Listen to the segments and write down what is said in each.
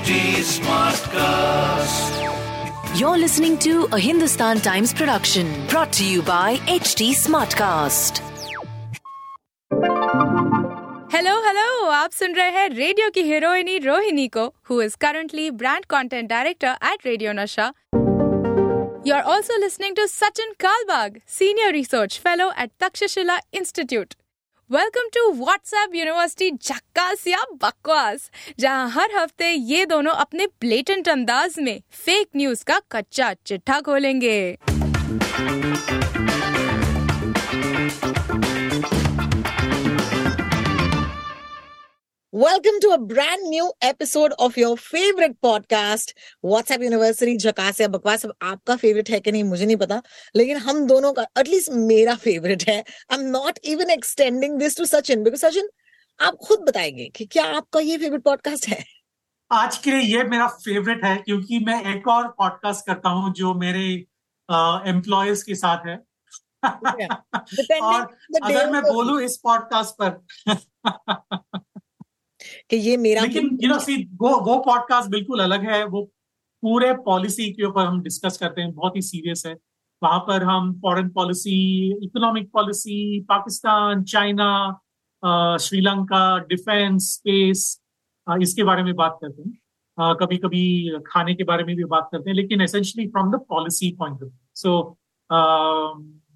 HD Smartcast. You're listening to a Hindustan Times production brought to you by HT Smartcast. Hello hello आप सुन रहे हैं radio की हीरोइनी रोहिणी को who is currently brand content director at radio Nasha you are also listening to Sachin Kalbag senior research fellow at Takshashila Institute welcome to WhatsApp university झक्कास या बकवास जहाँ हर हफ़्ते ये दोनों अपने ब्लेटेंट अंदाज में फेक न्यूज़ का कच्चा चिट्ठा खोलेंगे। Welcome to a brand new episode of your favorite podcast, WhatsApp University झकास या बकवास अब आपका फेवरेट है कि नहीं मुझे नहीं पता लेकिन हम दोनों का एटलीस्ट मेरा फेवरेट है। I am not even extending this to Sachin because Sachin आप खुद बताएँगे कि क्या आपका ये फेवरेट पॉडकास्ट है? आज के लिए ये मेरा फेवरेट है क्योंकि मैं एक और पॉडकास्ट करता हूँ जो मेरे एम्प्लॉयज़ के साथ है। और अगर मैं बोलूँ इस पॉडकास्ट पर कि ये मेरा लेकिन यू नो सी वो वो पॉडकास्ट बिल्कुल अलग है वो पूरे पॉलिसी के ऊपर हम डिस्कस करते हैं बहुत ही सीरियस है। वहाँ पर हम foreign policy economic policy Pakistan China Sri Lanka defence space इसके बारे में बात करते हैं। कभी कभी खाने के बारे में भी बात करते हैं लेकिन essentially from the policy point of so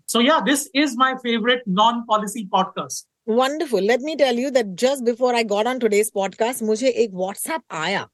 so yeah this is my favourite non policy podcast wonderful let me tell you that just before I got on today's podcast मुझे एक व्हाट्सएप आया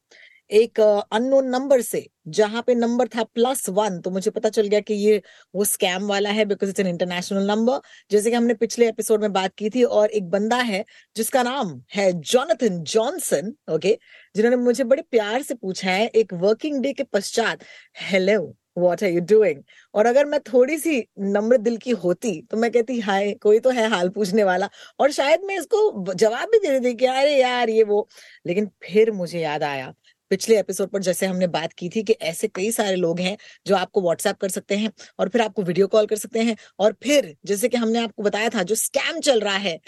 एक अननोन uh, नंबर से जहाँ पे number था plus one तो मुझे पता चल गया कि ये वो स्कैम वाला है because it's an international number जैसे कि हमने पिछले एपिसोड में बात की थी और एक बंदा है जिसका नाम है जॉनथन जॉनसन ओके जिन्होंने मुझे बड़े प्यार से पूछा है एक वर्किंग डे के पश्चात hello what are you doing और अगर मैं थोड़ी सी नम्र दिल की होती तो मैं कहती, हाय, कोई तो है हाल पूछने वाला। और शायद मैं इसको जवाब भी दे देती कि, अरे यार, ये वो। लेकिन फिर मुझे याद आया, पिछले एपिसोड पर जैसे हमने बात की थी कि ऐसे कई सारे लोग हैं जो आपको व्हाट्सएप कर सकते हैं और फिर आपको वीडियो कॉल कर सकते हैं और फिर जैसे कि हमने आपको बताया था जो स्कैम चल रहा है,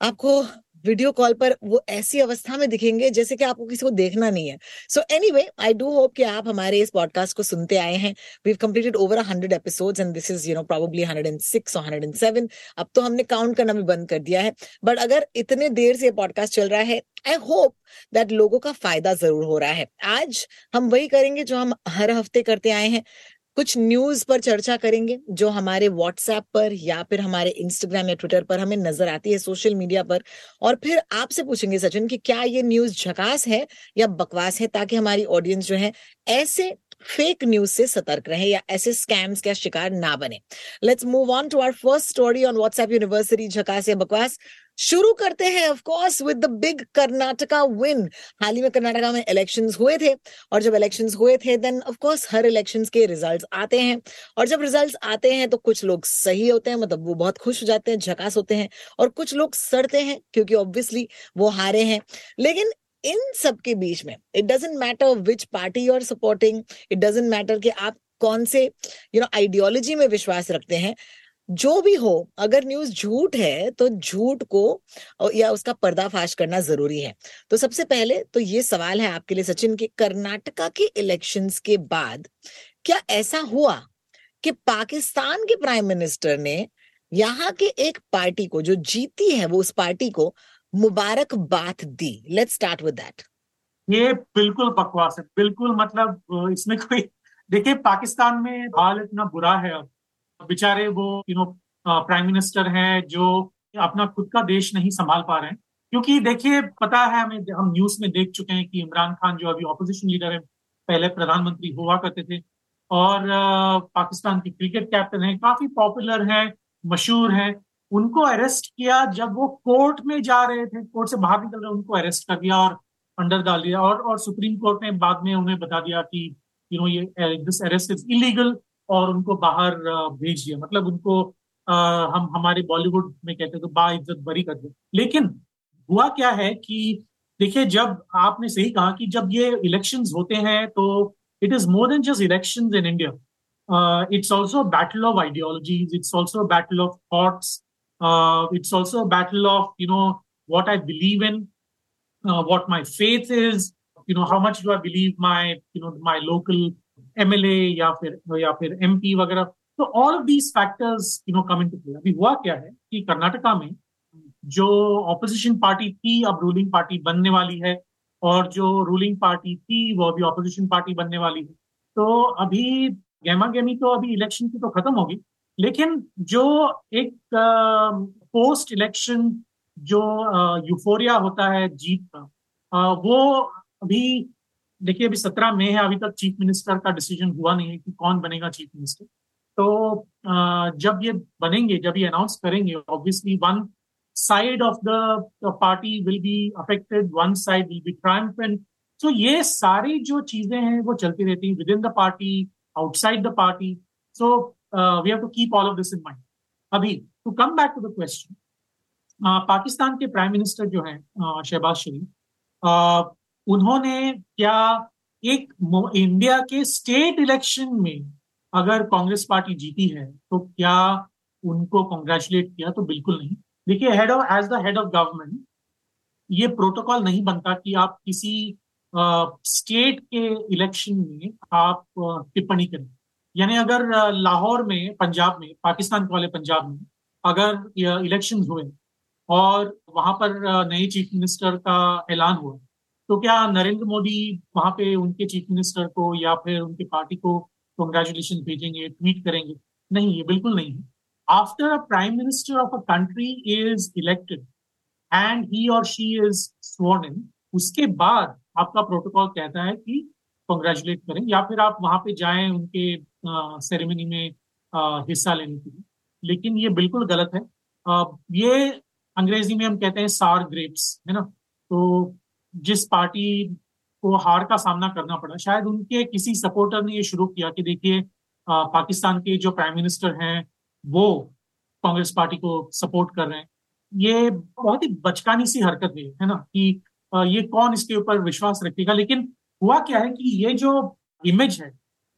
आपको वीडियो कॉल पर वो ऐसी अवस्था में दिखेंगे जैसे कि आपको किसी को देखना नहीं है। So anyway I do hope कि आप हमारे इस पॉडकास्ट को सुनते आए हैं। We completed over hundred episode and this is you know probably hundred and six और हंड्रेड एंड सेवन अब तो हमने काउंट करना भी बंद कर दिया है। बट अगर इतने देर से पॉडकास्ट चल रहा है आई होप दैट लोगों का फ़ायदा ज़रूर हो रहा है। आज हम वही करेंगे जो हम हर हफ़्ते करते आए हैं। कुछ न्यूज़ पर चर्चा करेंगे, जो हमारे व्हाट्सएप पर या फिर हमारे इंस्टाग्राम या ट्विटर पर हमें नज़र आती है सोशल मीडिया पर। और फिर आपसे पूछेंगे, सचिन, कि क्या ये न्यूज़ झकास है या बकवास है, ताकि हमारी ऑडियंस जो है, ऐसे फेक न्यूज़ से सतर्क रहे या ऐसे स्कैम्स का शिकार ना बने। Let's move on to our first story on WhatsApp university झकास या बकवास। शुरू करते हैं of course with the big Karnataka win हाल ही में कर्नाटका में इलेक्शंस हुए थे, और जब इलेक्शंस हुए थे देन ऑफ़ कोर्स हर इलेक्शंस के रिजल्ट्स आते हैं। और जब रिजल्ट्स आते हैं तो कुछ लोग सही होते हैं मतलब वो बहुत खुश हो जाते हैं, झकास होते हैं, और कुछ लोग सड़ते हैं, क्योंकि ऑब्वियसली वो हारे हैं। लेकिन इन सब के बीच में it doesn't matter which party you are supporting it doesn't matter कि आप कौन से यू नो आइडियोलॉजी में विश्वास रखते हैं जो भी हो, अगर न्यूज़ झूठ है तो झूठ को या उसका पर्दाफाश करना ज़रूरी है। तो सबसे पहले तो ये सवाल है आपके लिए सचिन, कि कर्नाटका के इलेक्शंस के बाद क्या ऐसा हुआ कि पाकिस्तान के प्राइम मिनिस्टर ने यहाँ के एक पार्टी को, जो जीती है, वो उस पार्टी को मुबारकबाद दी? लेट्स स्टार्ट विद दैट ये बिल्कुल बकवास है। बिल्कुल मतलब इसमें कोई, देखिए, पाकिस्तान में हाल इतना बुरा है अब। बेचारे वो यू नो प्राइम मिनिस्टर हैं जो अपना खुद का देश नहीं संभाल पा रहे हैं। क्योंकि देखिए, पता है हमें, हम न्यूज़ में देख चुके हैं कि इमरान खान जो अभी ऑपोजिशन लीडर है, पहले प्रधानमंत्री हुआ करते थे और पाकिस्तान की क्रिकेट कैप्टन है, काफ़ी पॉपुलर है, मशहूर है। उनको अरेस्ट किया जब वो कोर्ट में जा रहे थे कोर्ट से बाहर निकल रहे, उनको अरेस्ट कर दिया और अंडर डाल दिया और और सुप्रीम कोर्ट ने बाद में उन्हें बता दिया कि यू नो ये दिस अरेस्ट इज़ इलीगल और उनको बाहर भेज दिया मतलब उनको आ, हम हमारे बॉलीवुड में कहते तो बा इज़्ज़त बरी कर दे। लेकिन हुआ क्या है कि देखिए जब आपने सही कहा कि जब ये इलेक्शंस होते हैं तो it is more than just elections in India it's also battle of ideologies it's also battle of thoughts a battle of, you know, what I believe in, uh, what my faith is, you know how much do I believe my you know my local MLA या फिर या फिर MP वगैरह तो all of these factors you know come into play अभी हुआ क्या है कि कर्नाटका में जो ऑपोजिशन पार्टी थी, अब रूलिंग पार्टी बनने वाली है, और जो रूलिंग पार्टी थी, वो अभी ऑपोजिशन पार्टी बनने वाली है। तो अभी गहमा गहमी तो अभी इलेक्शन की तो खत्म होगी, लेकिन जो एक पोस्ट इलेक्शन जो यूफोरिया होता है जीत का वो अभी देखिए, अभी सत्रह मई है, अभी तक चीफ मिनिस्टर का डिसीज़न हुआ नहीं है कि कौन बनेगा चीफ मिनिस्टर। तो जब ये बनेंगे, जब ये अनाउंस करेंगे obviously one side of the party will be affected one side will be triumphant so ये सारी जो चीज़ें हैं, वो चलती रहती हैं within the party outside the party so we have to keep all of this in mind अभी to come back to the question Pakistan के प्राइम मिनिस्टर जो हैं शहबाज शरीफ उन्होंने क्या एक इंडिया के स्टेट इलेक्शन में अगर कांग्रेस पार्टी जीती है तो क्या उनको कॉन्ग्रेचुलेट किया? तो बिल्कुल नहीं। देखिए head of as the head of government ये प्रोटोकॉल नहीं बनता कि आप किसी स्टेट के इलेक्शन में आप टिप्पणी करें। यानी अगर लाहौर में, पंजाब में, पाकिस्तान वाले पंजाब में अगर इलेक्शन हुए और वहाँ पर नए चीफ मिनिस्टर का ऐलान हुआ तो क्या नरेंद्र मोदी वहाँ पे उनके चीफ मिनिस्टर को या फिर उनके पार्टी को कॉन्ग्रेचुलेशन भेजेंगे ट्वीट करेंगे? नहीं ये बिल्कुल नहीं है। After a prime minister of a country is elected and he और शी इज़ स्वर्न इन उसके बाद आपका प्रोटोकॉल कहता है कि कॉन्ग्रेचुलेट करें या फिर आप वहाँ पे जाएँ उनके सेरेमनी में आ, हिस्सा लेने के लिए। लेकिन ये बिल्कुल गलत है। आ, ये अंग्रेज़ी में हम कहते हैं सार ग्रेप्स है ना? तो जिस पार्टी को हार का सामना करना पड़ा, शायद उनके किसी सपोर्टर ने ये शुरू किया कि देखिए पाकिस्तान के जो प्राइम मिनिस्टर हैं, वो कांग्रेस पार्टी को सपोर्ट कर रहे हैं। ये बहुत ही बचकानी सी हरकत है है ना? कि ये कौन इसके ऊपर विश्वास रखेगा? लेकिन हुआ क्या है कि ये जो इमेज है,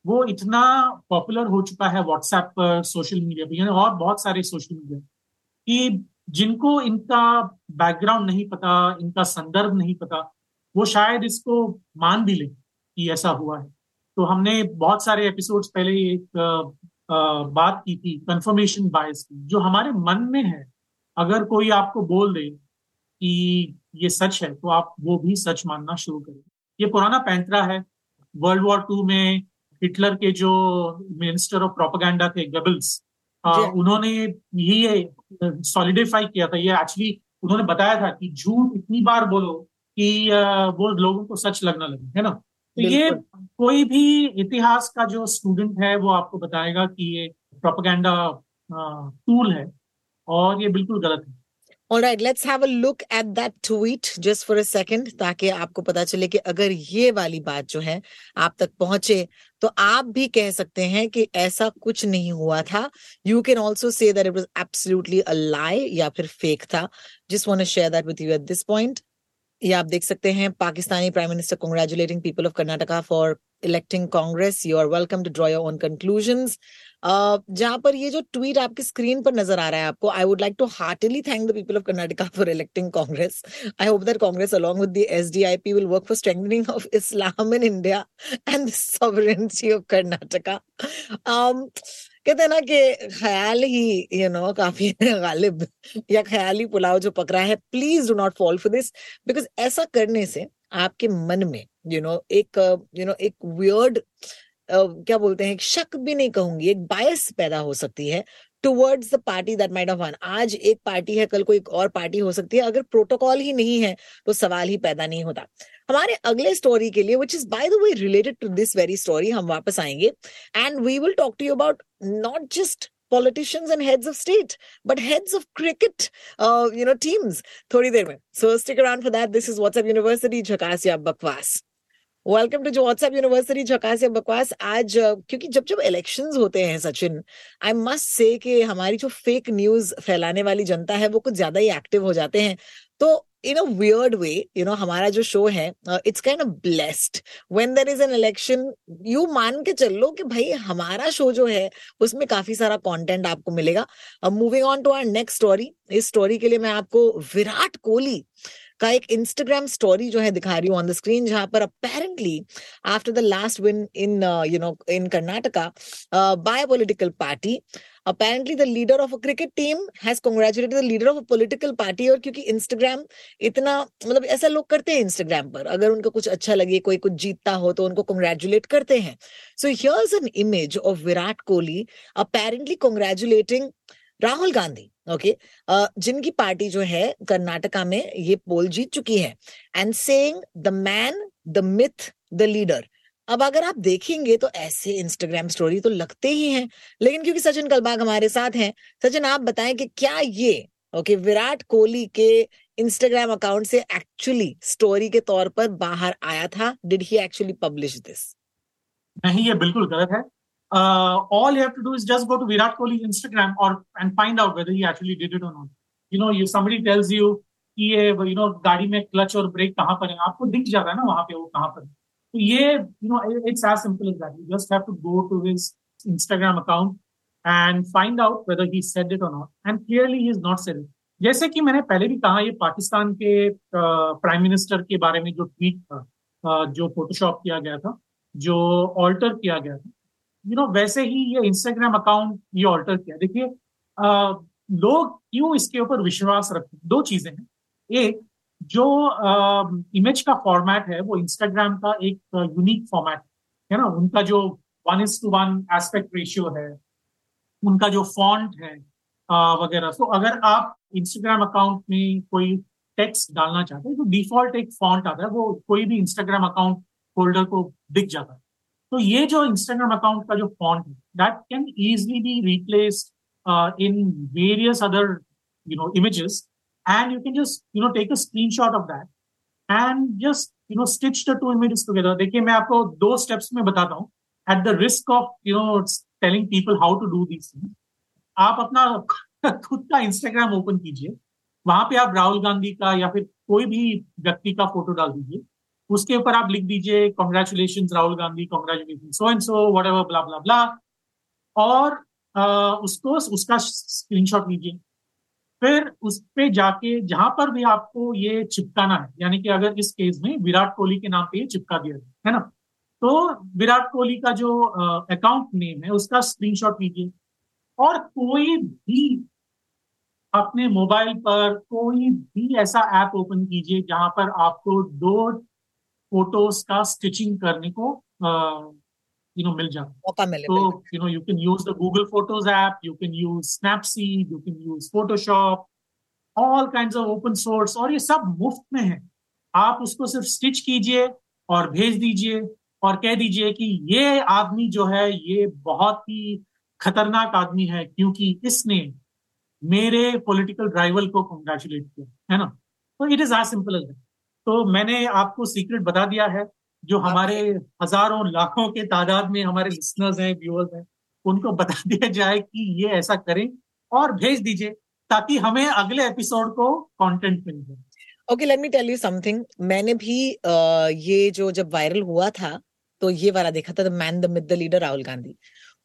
वो इतना पॉपुलर हो चुका है व्हाट्सएप पर सोशल मीडिया पर और बहुत सारे सोशल मीडिया कि जिनको इनका बैकग्राउंड नहीं पता इनका संदर्भ नहीं पता वो शायद इसको मान भी ले कि ऐसा हुआ है। तो हमने बहुत सारे एपिसोड्स पहले एक आ, आ, बात की थी कंफर्मेशन बायस की जो हमारे मन में है। अगर कोई आपको बोल दे कि ये सच है तो आप वो भी सच मानना शुरू करें। ये पुराना पैंतरा है। वर्ल्ड वॉर टू में हिटलर के जो मिनिस्टर ऑफ़ प्रोपागेंडा थे गबल्स उन्होंने यही सॉलिडिफाई किया था ये एक्चुअली उन्होंने बताया था कि झूठ इतनी बार बोलो कि वो लोगों को सच लगना लगे है ना? तो ये कोई भी इतिहास का जो स्टूडेंट है वो आपको बताएगा कि ये प्रोपागेंडा टूल है और ये बिल्कुल गलत है। All right, let's have a look at that tweet just for a second ताकि आपको पता चले कि अगर ये वाली बात जो है आप तक पहुँचे तो आप भी कह सकते हैं कि ऐसा कुछ नहीं हुआ था। You can also say that it was absolutely a lie या फिर फेक था। Just want to share that with you at this point ये आप देख सकते हैं Pakistani prime minister congratulating people of Karnataka for electing Congress you are welcome to draw your own conclusions जहाँ पर ये जो ट्वीट आपकी स्क्रीन पर नज़र आ रहा है आपको I would like to heartily thank the people of Karnataka for electing Congress I hope that Congress along with the SDIP will work for strengthening of Islam in India and the sovereignty of Karnataka कहते हैं ना कि ख्याल ही you know काफ़ी गालिब या ख्याली पुलाव जो पकड़ा है please do not fall for this because ऐसा करने से आपके मन में यू नो एक यू नो एक वियर्ड क्या बोलते हैं शक भी नहीं कहूँगी एक बायस पैदा हो सकती है towards the party that might of won आज एक पार्टी है कल को एक और पार्टी हो सकती है अगर प्रोटोकॉल ही नहीं है तो सवाल ही पैदा नहीं होता हमारे अगले स्टोरी के लिए which is by the way related to this very story हम वापस आएँगे and we will talk to you about not just and heads of state, but heads of cricket, uh, you know, teams. थोड़ी देर में. So stick around for that. This is WhatsApp University, Jhakas ya Bakwas. Welcome to जो WhatsApp university झकास या बकवास। आज क्योंकि जब जब इलेक्शंस होते हैं सचिन आई मस्ट से कि हमारी जो फेक न्यूज़ फैलाने वाली जनता है, वो कुछ ज़्यादा ही एक्टिव हो जाते हैं। तो in a weird way you know हमारा जो शो है it's kind of blessed when there is an election you मान के चल लो कि भाई हमारा शो जो है, उसमें काफ़ी सारा कंटेंट आपको मिलेगा। Moving on to our next story इस स्टोरी के लिए मैं आपको विराट कोहली का एक इंस्टाग्राम स्टोरी जो है दिखा रही हूँ ऑन द स्क्रीन जहाँ पर apparently after the last win in you know in Karnataka by political party apparently the leader of a cricket team has congratulated the leader of a political party और क्योंकि Instagram इतना मतलब ऐसा लोग करते हैं इंस्टाग्राम पर। अगर उनको कुछ अच्छा लगे, कोई कुछ जीतता हो तो उनको कॉन्ग्रेचुलेट करते हैं। So here's an image of Virat Kohli apparently congratulating Rahul Gandhi okay जिनकी पार्टी जो है, कर्नाटका में ये पोल जीत चुकी है। And saying the man the myth the leader अब अगर आप देखेंगे तो ऐसे इंस्टाग्राम स्टोरी तो लगते ही हैं। लेकिन क्योंकि सचिन कलबाग हमारे साथ हैं, सचिन आप बताएँ कि क्या ये ओके विराट कोहली के इंस्टाग्राम अकाउंट से एक्चुअली स्टोरी के तौर पर बाहर आया था? Did he actually publish this नहीं, ये बिल्कुल गलत है। All you have to do is just go to Virat Kohli Instagram और and find out whether he actually did it और not you know you somebody tells you कि ये you know गाड़ी में क्लच और ब्रेक कहाँ पर है आपको दिख जाता है ना वहाँ पे वो कहाँ पर तो ये you know it's as simple as that you just have to go to his Instagram account and find out whether he said it और not and clearly he is not said it जैसे कि मैंने पहले भी कहा, ये पाकिस्तान के prime minister के बारे में जो ट्वीट था जो फोटोशॉप किया गया था, जो ऑल्टर किया गया था यू नो वैसे ही ये इंस्टाग्राम अकाउंट ये ऑल्टर किया। देखिए लोग क्यों इसके ऊपर विश्वास रखते हैं? दो चीज़ें हैं। एक, जो इमेज का फॉर्मेट है, वो इंस्टाग्राम का एक यूनिक फॉर्मेट है। ना? उनका जो one is to one aspect ratio है, उनका जो फॉन्ट है वगैरह। तो अगर आप इंस्टाग्राम अकाउंट में कोई टेक्स्ट डालना चाहते हैं तो डिफ़ॉल्ट एक फॉन्ट आता है, वो कोई भी इंस्टाग्राम अकाउंट होल्डर को दिख जाता है। तो ये जो इंस्टाग्राम अकाउंट का जो फॉन्ट है that can easily be replace in various other you know images and you can just you know take a screen shot of that and just you know stitch the two images together देखिए, मैं आपको दो steps में बताता हूँ. At the risk of you know telling people how to do this thing आप अपना खुद का इंस्टाग्राम ओपन कीजिए. वहाँ पे आप राहुल गांधी का या फिर कोई भी व्यक्ति का फ़ोटो डाल दीजिए. उसके ऊपर आप लिख दीजिए congratulation Rahul Gandhi congratulation so and so whatever blah blah blah और आ, उसको उसका स्क्रीनशॉट लीजिए। फिर उस पे जाके जहाँ पर भी आपको ये चिपकाना है यानी कि अगर इस केस में विराट कोहली के नाम पे ये चिपका दिया जाए है ना? तो विराट कोहली का जो अकाउंट नेम है उसका स्क्रीनशॉट लीजिए। और कोई भी अपने मोबाइल पर कोई भी ऐसा ऐप ओपन कीजिए जहाँ पर आपको दो फ़ोटोज़ का स्टिचिंग करने को you know मिल जाता मौका मिले तो you know you can use the Google Photos app you can use Snapseed you can use Photoshop all kinds of open source और ये सब मुफ़्त में है। आप उसको सिर्फ़ स्टिच कीजिए और भेज दीजिए और कह दीजिए कि ये आदमी जो है ये बहुत ही खतरनाक आदमी है क्योंकि इसने मेरे पॉलिटिकल राइवल को कंग्रेचुलेट किया है ना? तो it is as simple as तो मैंने आपको सीक्रेट बता दिया है जो हमारे हज़ारों लाखों के तादाद में हमारे लिसनर्स हैं व्यूअर्स हैं उनको बता दिया जाए कि ये ऐसा करें और भेज दीजिए ताकि हमें अगले एपिसोड को कंटेंट मिल जाए। Okay let me tell you something मैंने भी ये जो जब वायरल हुआ था तो ये वाला देखा था the man the myth the leader Rahul Gandhi.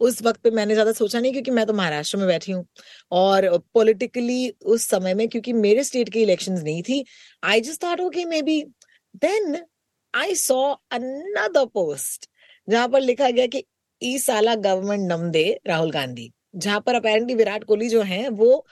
उस वक्त पे मैंने ज़्यादा सोचा नहीं क्योंकि मैं तो महाराष्ट्र में बैठी हूँ। और पॉलिटिकली उस समय में क्योंकि मेरे स्टेट की इलेक्शंस नहीं थी I just thought okay maybe then I saw another post जहाँ पर लिखा गया कि ई साला गवर्नमेंट नम दे राहुल गांधी। जहाँ पर अपेरेंटली विराट कोहली जो है, वो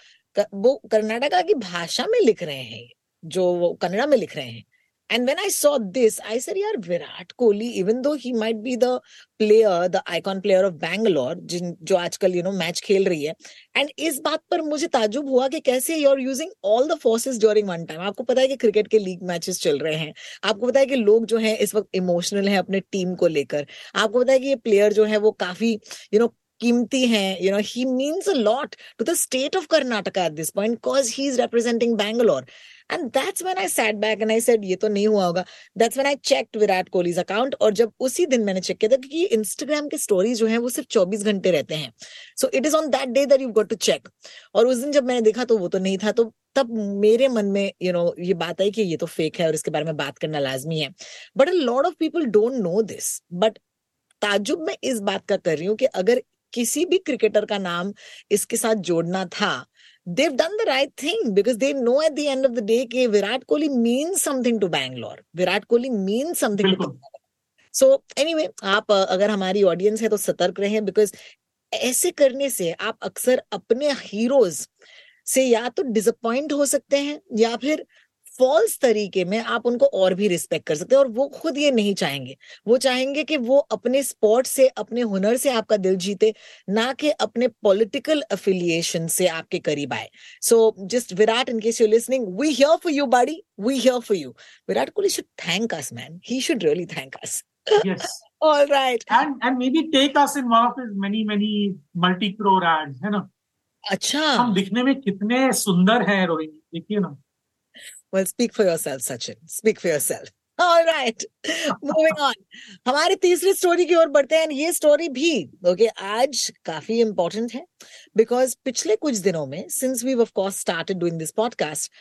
वो कर्नाटका की भाषा में लिख रहे हैं, जो वो कन्नड़ा में लिख रहे हैं। And when I saw this, I said, यार Virat Kohli even though he might be the player, the icon player of Bangalore, जिन जो आजकल you know मैच खेल रही है एंड इस बात पर मुझे ताजुब हुआ कि कैसे you are using all the forces during one time आपको पता है कि क्रिकेट के लीग मैचेस चल रहे हैं। आपको पता है कि लोग जो हैं इस वक्त इमोशनल हैं अपने टीम को लेकर। आपको पता है कि ये प्लेयर जो है वो काफ़ी यू नो कीमती हैं you know he means a lot to the state of Karnataka at this point because he is representing Bangalore and that's when I sat back and I said ये तो नहीं हुआ होगा. That's when I checked Virat Kohli's account और जब उसी दिन मैंने चेक किया था क्योंकि इंस्टाग्राम के स्टोरी जो है वो सिर्फ़ 24 घंटे रहते हैं। So it is on that day that you got to check और उस दिन जब मैंने देखा तो वो तो नहीं था तो तब मेरे मन में यू you नो know, ये बात आई कि ये तो फेक है और इसके बारे में बात करना लाजमी है। But a lot of people don't know this but ताजुब मैं इस बात का कर रही हूँ कि अगर किसी भी क्रिकेटर का नाम इसके साथ जोड़ना था। They've done the right thing because they know at the end of the day कि Virat Kohli means something to Bangalore. Virat Kohli means something to बिल्कुल। सो एनीवे आप अगर हमारी ऑडियंस है तो सतर्क रहें बिकॉज़ ऐसे करने से आप अक्सर अपने हीरोज से या तो डिसअपॉइंट हो सकते हैं या फिर फॉल्स तरीके में आप उनको और भी रिस्पेक्ट कर सकते हैं और वो खुद ये नहीं चाहेंगे। वो चाहेंगे कि वो अपने स्पोर्ट से अपने हुनर से आपका दिल जीते ना कि अपने पॉलिटिकल अफिलिएशन से आपके करीब आए। So just Virat in case you listening we here for you buddy we here for you Virat Kohli should thank us man he should really thank us yes. All right. and and maybe take us in one of his many many multi crore ads है ना? अच्छा। हम दिखने में कितने सुंदर हैं रोहिणी देखिए ना। Well, speak for yourself, Sachin. Speak for yourself. All right. Moving on. हमारे तीसरी स्टोरी की ओर बढ़ते हैं ये स्टोरी भी ओके आज काफ़ी इंपॉर्टेंट है बिकॉज़ पिछले कुछ दिनों में since we of course started doing this podcast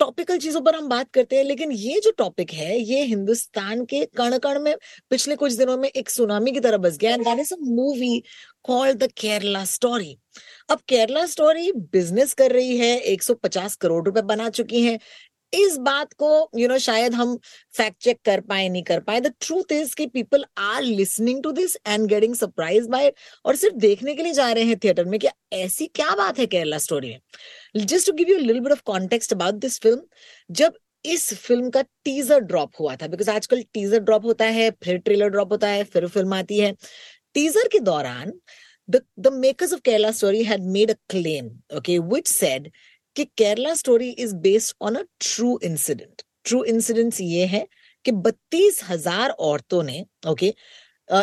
topical चीज़ों पर हम बात करते हैं, लेकिन ये जो टॉपिक है, ये हिंदुस्तान के कण कण में पिछले कुछ दिनों में एक सुनामी की तरह बस गया and is movie called the Kerala story अब केरला स्टोरी बिज़नेस कर रही है 150 करोड़ रुपए बना चुकी है। इस बात को यू you नो know, शायद हम फैक्ट चेक कर पाए नहीं कर पाए. द ट्रूथ इज़ कि people are listening to this and getting surprise by और सिर्फ़ देखने के लिए जा रहे हैं थिएटर में कि ऐसी क्या बात है केरला स्टोरी में. Just to give you little bit of context about this film जब इस फ़िल्म का टीजर ड्रॉप हुआ था बिकॉज़ आजकल टीजर ड्रॉप होता है फिर ट्रेलर ड्रॉप होता है फिर फ़िल्म आती है. टीजर के दौरान the the makers of Kerala story had made a claim, okay, which said कि Kerala story is based on a true incident true incident ये है कि बत्तीस हज़ार औरतों ने okay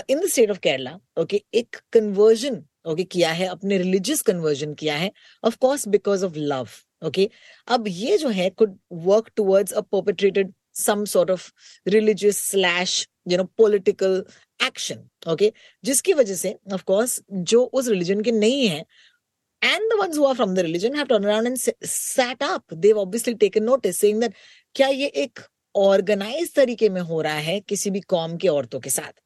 in the state of Kerala okay एक कन्वर्जन ओके किया है, अपने रिलीजियस कन्वर्जन किया है of course because of love okay अब ये जो है could work towards a perpetrated some sort of religious slash, you know, political action, okay. जिसकी वजह से, of course, जो उस रिलीजन के नहीं है and the ones who are from the religion have turned around and sa- sat up. They've obviously taken notice, saying that, क्या ये एक ऑर्गेनाइज तरीके में हो रहा है किसी भी कौम के औरतों के साथ?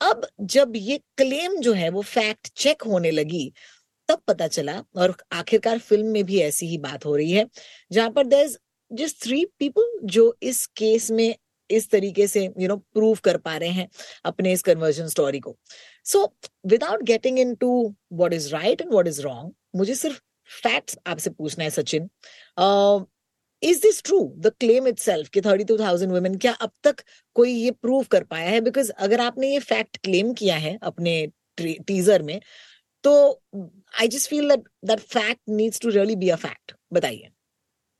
अब जब ये क्लेम जो है वो फैक्ट चेक होने लगी, तब पता चला, और आखिरकार फ़िल्म में भी ऐसी ही बात हो रही है, जहाँ पर देर जस्ट थ्री पीपल जो इस केस में इस तरीके से यू नो प्रूव कर पा रहे हैं अपने इस कन्वर्जन स्टोरी को। So without getting into what is right and what is wrong मुझे सिर्फ़ फैक्ट्स आपसे पूछना है Sachin. Is this true the claim itself कि थर्टी टू थाउज़ेंड वुमेन क्या अब तक कोई ये प्रूव कर पाया है? बिकॉज़ अगर आपने ये फैक्ट क्लेम किया है अपने टीजर में तो I just feel that that fact needs to really be a fact बताइए।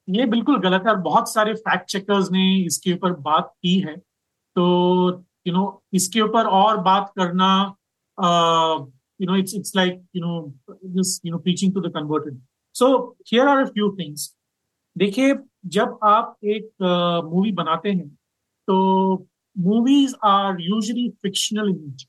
ये बिल्कुल गलत है और बहुत सारे फैक्ट चेकर्स ने इसके ऊपर बात की है। तो यू you नो know, इसके ऊपर और बात करना You know it's it's like you know this you know preaching to the converted so here are a few things देखिए जब आप एक मूवी uh, बनाते हैं तो movies are usually fictional image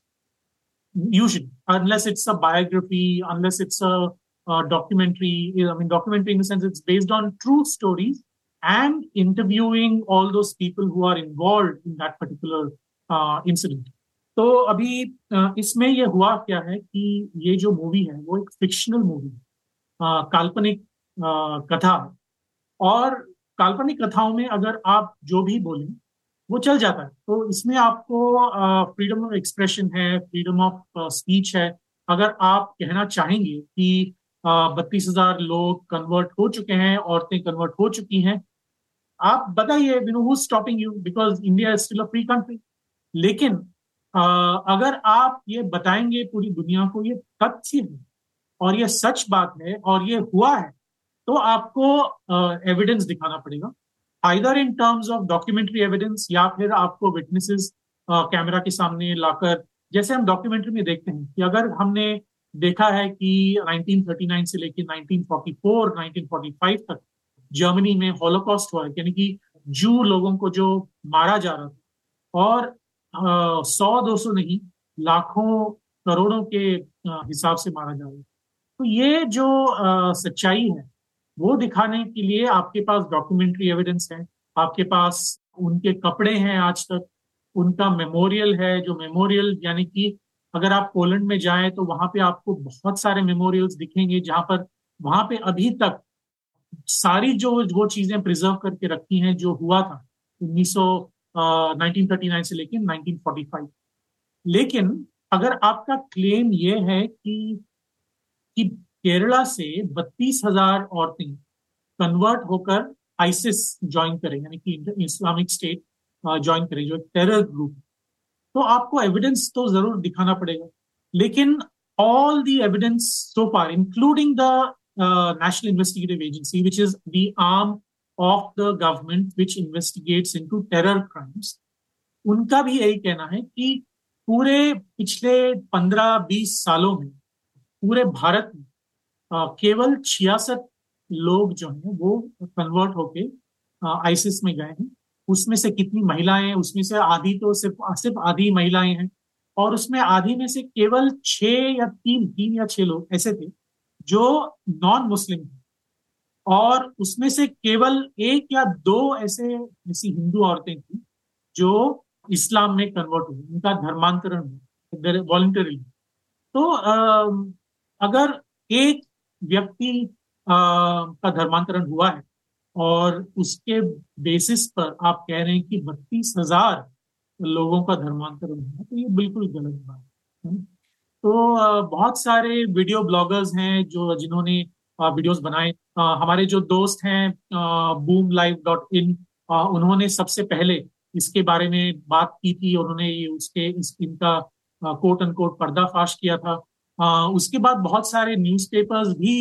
usually unless it's a biography unless it's a uh, documentary. I mean, documentary in the sense it's based on true stories and interviewing all those people who are involved in that particular uh, incident. तो अभी इसमें ये हुआ क्या है कि ये जो मूवी है, वो एक फिक्शनल मूवी है। काल्पनिक कथा है। और काल्पनिक कथाओं में अगर आप जो भी बोलें, वो चल जाता है। तो इसमें आपको फ्रीडम ऑफ़ एक्सप्रेशन है फ्रीडम ऑफ़ स्पीच है। अगर आप कहना चाहेंगे कि बत्तीस हज़ार लोग कन्वर्ट हो चुके हैं, औरतें कन्वर्ट हो चुकी हैं, आप बताइए you who stopping you because India is still a free country लेकिन अगर आप ये बताएँगे पूरी दुनिया को ये तथ्य है और ये सच बात है और ये हुआ है तो आपको एविडेंस दिखाना पड़ेगा। Either in terms of documentary evidence या फिर आपको विटनेसेस कैमरा के सामने लाकर जैसे हम डॉक्यूमेंट्री में देखते हैं कि अगर हमने देखा है कि 1939 से लेकर 1944, 1945 तक जर्मनी में हॉलोकॉस्ट हुआ है यानी कि जू लोगों को जो मारा जा रहा था और सौ दो सौ नहीं, लाखों करोड़ों के हिसाब से मारा जा रहा है तो ये जो सच्चाई है, वो दिखाने के लिए आपके पास डॉक्यूमेंट्री एविडेंस है, आपके पास उनके कपड़े हैं आज तक, उनका मेमोरियल है, जो मेमोरियल यानी कि अगर आप पोलैंड में जाएँ तो वहाँ पे आपको बहुत सारे मेमोरियल्स दिखेंगे, जहाँ पर, वहाँ पे अभी तक सारी जो वो चीज़ें प्रिजर्व करके रखी हैं, जो हुआ था, उन्नीस सौ सौ नाइनटीन थर्टी नाइन से लेकर नाइनटीन फोर्टी फाइव। लेकिन अगर आपका क्लेम ये है कि कि केरला से बत्तीस हज़ार औरतें कन्वर्ट होकर आईसिस ज्वाइन करें, यानी कि इस्लामिक स्टेट ज्वाइन करें, जो टेरर ग्रुप तो आपको एविडेंस तो ज़रूर दिखाना पड़ेगा। लेकिन all the evidence so far including the national investigative agency which is the arm of the government which investigates into terror crimes उनका भी यही कहना है कि पूरे पिछले पंद्रह बीस सालों में, पूरे भारत में केवल छियासठ लोग जो हैं वो कन्वर्ट होके आईसिस में गए हैं। उसमें से कितनी महिलाएँ उसमें से आधी तो सिर्फ़ सिर्फ़ आधी महिलाएँ हैं। और उसमें आधी में से केवल छह या तीन तीन या छह लोग ऐसे थे जो नॉन मुस्लिम थे। और उसमें से केवल एक या दो ऐसे ऐसी हिंदू औरतें थी जो इस्लाम में कन्वर्ट हुई, उनका धर्मांतरण वॉलंटरी तो अगर एक व्यक्ति का धर्मांतरण हुआ है और उसके बेसिस पर आप कह रहे हैं कि बत्तीस हज़ार लोगों का धर्मांतरण हुआ तो ये बिल्कुल गलत बात है तो बहुत सारे वीडियो ब्लॉगर्स हैं जो, जिन्होंने वीडियोस बनाए। हमारे जो दोस्त हैं बूम लाइव डॉट इन उन्होंने सबसे पहले इसके बारे में बात की थी। और उन्होंने उसके इस इनका कोट एंड कोट पर्दाफाश किया था। आ, उसके बाद बहुत सारे न्यूज़पेपर्स भी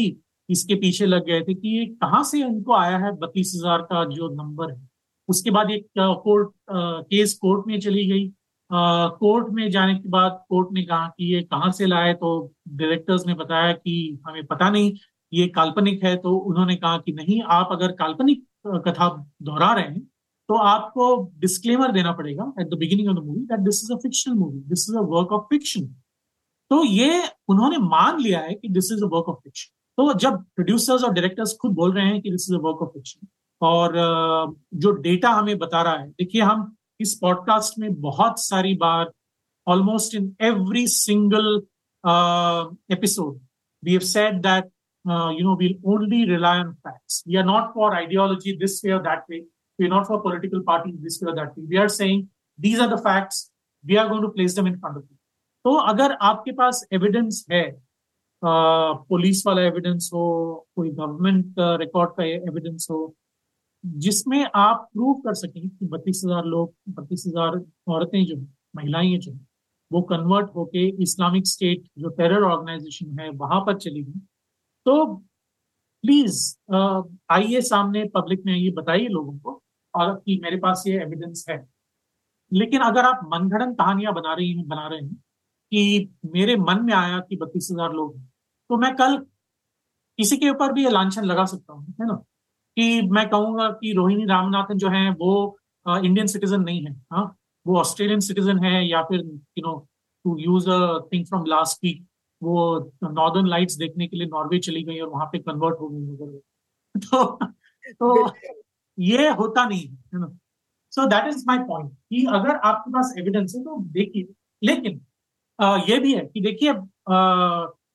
इसके पीछे लग गए थे कि ये कहाँ से इनको आया है बत्तीस हज़ार का जो नंबर है। उसके बाद एक कोर्ट केस कोर्ट में चली गई। कोर्ट में जाने के बाद कोर्ट ने कहा कि ये कहाँ से लाए तो डायरेक्टर्स ने बताया कि हमें पता नहीं ये काल्पनिक है तो उन्होंने कहा कि नहीं, आप अगर काल्पनिक कथा दोहरा रहे हैं तो आपको डिस्क्लेमर देना पड़ेगा at the beginning of the movie that this is a fictional movie this is a work of fiction तो ये उन्होंने मान लिया है कि this is a work of fiction तो जब प्रोड्यूसर्स और डायरेक्टर्स खुद बोल रहे हैं कि this is a work of fiction और जो डेटा हमें बता रहा है, देखिए हम इस पॉडकास्ट में बहुत सारी बार almost in every single episode we have said that you know we'll only rely on facts we are not for ideology this way or that way we're not for political parties this way or that way we are saying these are the facts we are going to place them in front of you तो अगर आपके पास evidence है police वाला evidence हो कोई government record का evidence हो जिसमें आप प्रूव कर सकें कि बत्तीस हज़ार लोग बत्तीस हज़ार औरतें जो महिलाएँ जो वो कन्वर्ट होके इस्लामिक स्टेट जो टेरर ऑर्गेनाइजेशन है वहाँ पर चली गई तो प्लीज़ आइए सामने पब्लिक में ये बताइए लोगों को, और कि मेरे पास ये एविडेंस है। लेकिन अगर आप मनगढ़ंत कहानियाँ बना रही हैं, बना रहे हैं, कि मेरे मन में आया कि बत्तीस हज़ार लोग तो मैं कल किसी के ऊपर भी ये लाछन लगा सकता हूँ, है ना? कि मैं कहूँगा कि रोहिणी रामनाथन जो है, वो इंडियन सिटीजन नहीं है हाँ? वो ऑस्ट्रेलियन सिटीजन है, या फिर you know to use a thing from last week वो नॉर्दर्न लाइट्स देखने के लिए नॉर्वे चली गई और वहाँ पे कन्वर्ट हो गई तो तो ये होता नहीं है ना? So that is my point कि अगर आपके पास एविडेंस है तो देखिए। लेकिन आ, ये भी है कि देखिए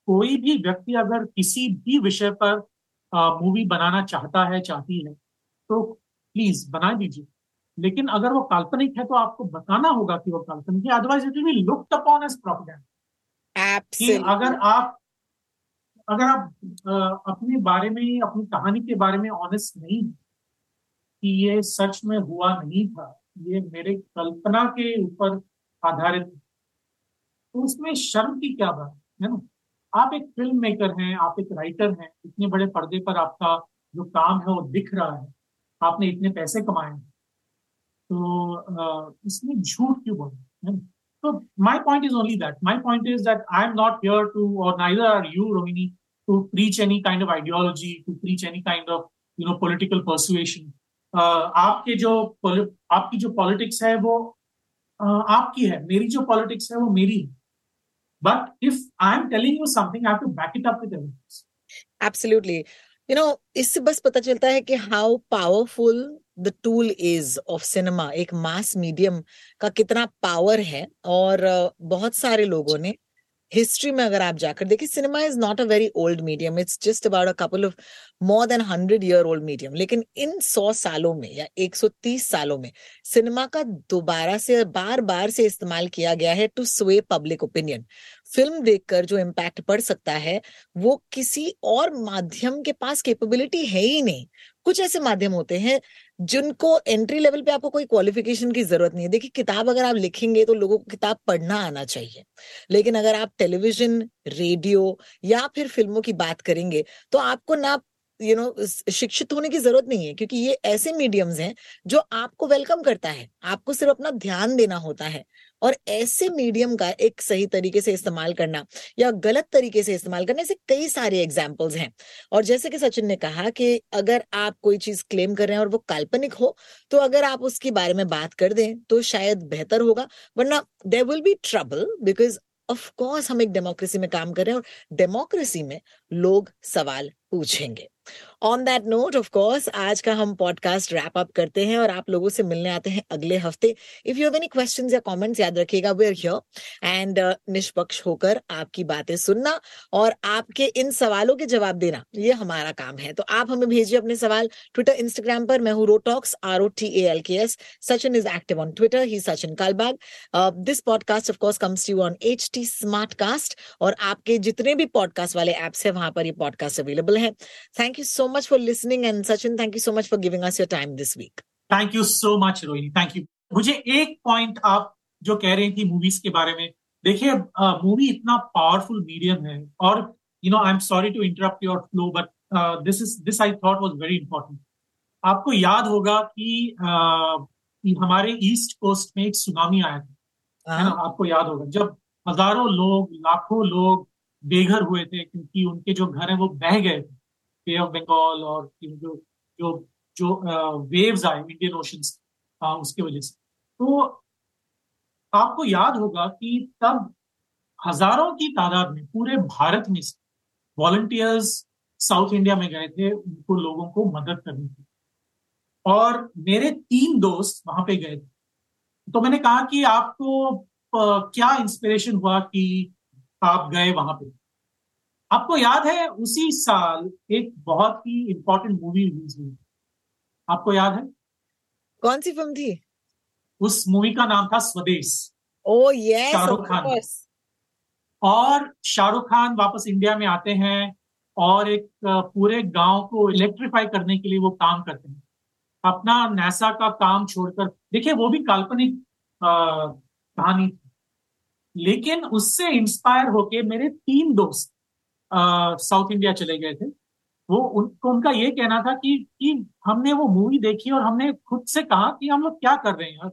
कोई भी व्यक्ति अगर किसी भी विषय पर मूवी बनाना चाहता है चाहती है तो प्लीज़ बना दीजिए। लेकिन अगर वो काल्पनिक है तो आपको बताना होगा कि वो काल्पनिक है। Otherwise it will be looked upon as propaganda कि अगर आप अगर आप अपने बारे में अपनी कहानी के बारे में ऑनेस्ट नहीं कि ये सच में हुआ नहीं था ये मेरे कल्पना के ऊपर आधारित तो उसमें शर्म की क्या बात है ना? आप एक फ़िल्म मेकर हैं आप एक राइटर हैं इतने बड़े पर्दे पर आपका जो काम है वो दिख रहा है आपने इतने पैसे कमाए हैं तो इसमें झूठ क्यों बोले तो my point is only that my point is that I am not here to और neither are you Rohini to preach any kind of ideology to preach any kind of you know political persuasion आपके जो आपकी जो politics है वो uh, आपकी है मेरी जो पॉलिटिक्स है वो मेरी है But if I'm telling you something, I have to back it up with evidence. Absolutely. You know, इससे बस पता चलता है कि how powerful the tool is of cinema एक मास मीडियम का कितना पावर है और बहुत सारे लोगों ने हिस्ट्री में अगर आप जाकर देखिए cinema is not a very old medium it's just about a couple of more than hundred year old medium लेकिन इन सौ सालों में या 130 सालों में सिनेमा का दोबारा से बार बार से इस्तेमाल किया गया है टू स्वे पब्लिक ओपिनियन फ़िल्म देखकर जो इम्पैक्ट पड़ सकता है, वो किसी और माध्यम के पास कैपेबिलिटी है ही नहीं। कुछ ऐसे माध्यम होते हैं जिनको एंट्री लेवल पे आपको कोई क्वालिफिकेशन की ज़रूरत नहीं है। देखिए, किताब अगर आप लिखेंगे तो लोगों को किताब पढ़ना आना चाहिए। लेकिन अगर आप टेलीविज़न रेडियो या फिर फ़िल्मों की बात करेंगे तो आपको ना यू नो शिक्षित होने की ज़रूरत नहीं है, क्योंकि ये ऐसे मीडियम्स हैं जो आपको वेलकम करता है। आपको सिर्फ़ अपना ध्यान देना होता है। और ऐसे मीडियम का एक सही तरीके से इस्तेमाल करना या गलत तरीके से इस्तेमाल करने से कई सारे एग्जाम्पल्स हैं। और जैसे कि सचिन ने कहा कि अगर आप कोई चीज़ क्लेम कर रहे हैं और वो काल्पनिक हो तो अगर आप उसके बारे में बात कर दें तो शायद बेहतर होगा। वरना there will be trouble because of course हम एक डेमोक्रेसी में काम कर रहे हैं और डेमोक्रेसी में लोग सवाल पूछेंगे। On that note of course आज का हम पॉडकास्ट रैप अप करते हैं और आप लोगों से मिलने आते हैं अगले हफ़्ते। If you have any questions या कमेंट्स याद रखिएगा वी आर हियर एंड निष्पक्ष होकर आपकी बातें सुनना और आपके इन सवालों के जवाब देना, ये हमारा काम है। तो आप हमें भेजिए अपने सवाल ट्विटर इंस्टाग्राम पर। मैं हूँ rotalks R O T A L K S Sachin is active on Twitter he Sachin Kalbag this podcast of course comes you on H T Smartcast और आपके जितने भी पॉडकास्ट वाले एप्स है, वहाँ पर ये पॉडकास्ट अवेलेबल है। Thank you so much for listening and Sachin thank you so much for giving us your time this week thank you so much Rohini thank you मुझे एक पॉइंट आप जो कह रहे थी मूवीज़ के बारे में देखिए मूवी इतना पावरफुल मीडियम है और you know I am sorry to interrupt your flow but this is this I thought was very important आपको याद होगा कि uh, हमारे ईस्ट कोस्ट में एक सुनामी आया था है ना? आपको याद होगा जब हज़ारों लोग लाखों लोग बेघर हुए थे क्योंकि उनके जो घर है वो बह गए थे। बे ऑफ़ बंगाल और जो जो जो वेव्स आए इंडियन ओशन उसके वजह से। तो आपको याद होगा कि तब हज़ारों की तादाद में, पूरे भारत में से वॉलंटियर्स साउथ इंडिया में गए थे, उनको लोगों को मदद करनी थी और मेरे तीन दोस्त वहाँ पे गए थे। तो मैंने कहा कि आपको क्या इंस्पिरेशन हुआ कि आप गए वहाँ पे? आपको याद है उसी साल एक बहुत ही इंपॉर्टेंट मूवी रिलीज़ हुई? आपको याद है? कौन सी फ़िल्म थी? उस मूवी का नाम था स्वदेश। Oh yes Shahrukh Khan. और शाहरुख खान वापस इंडिया में आते हैं और एक पूरे गाँव को इलेक्ट्रीफाई करने के लिए वो काम करते हैं। अपना नासा का काम छोड़कर देखिए वो भी काल्पनिक कहानी थी। लेकिन उससे इंस्पायर होके मेरे तीन दोस्त साउथ इंडिया चले गए थे। वो उनको उनका ये कहना था कि कि हमने वो मूवी देखी और हमने खुद से कहा कि हम लोग क्या कर रहे हैं यार।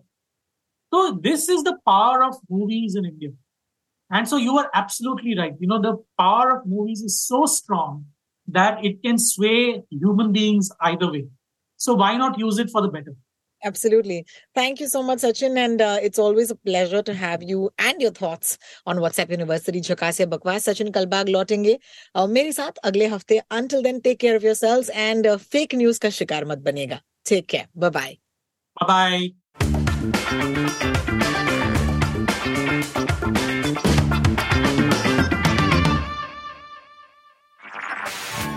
तो this is the power of movies in India and so you are absolutely right you know the power of movies is so strong that it can sway human beings either way so why not use it for the better Absolutely. Thank you so much, Sachin. And uh, it's always a pleasure to have you and your thoughts on WhatsApp University. Jhakasya Bakwas. Sachin Kalbag लौटेंगे uh, मेरे साथ अगले हफ्ते Until then, take care of yourselves and uh, fake news का शिकार मत बनेगा. Take care. Bye-bye. Bye-bye.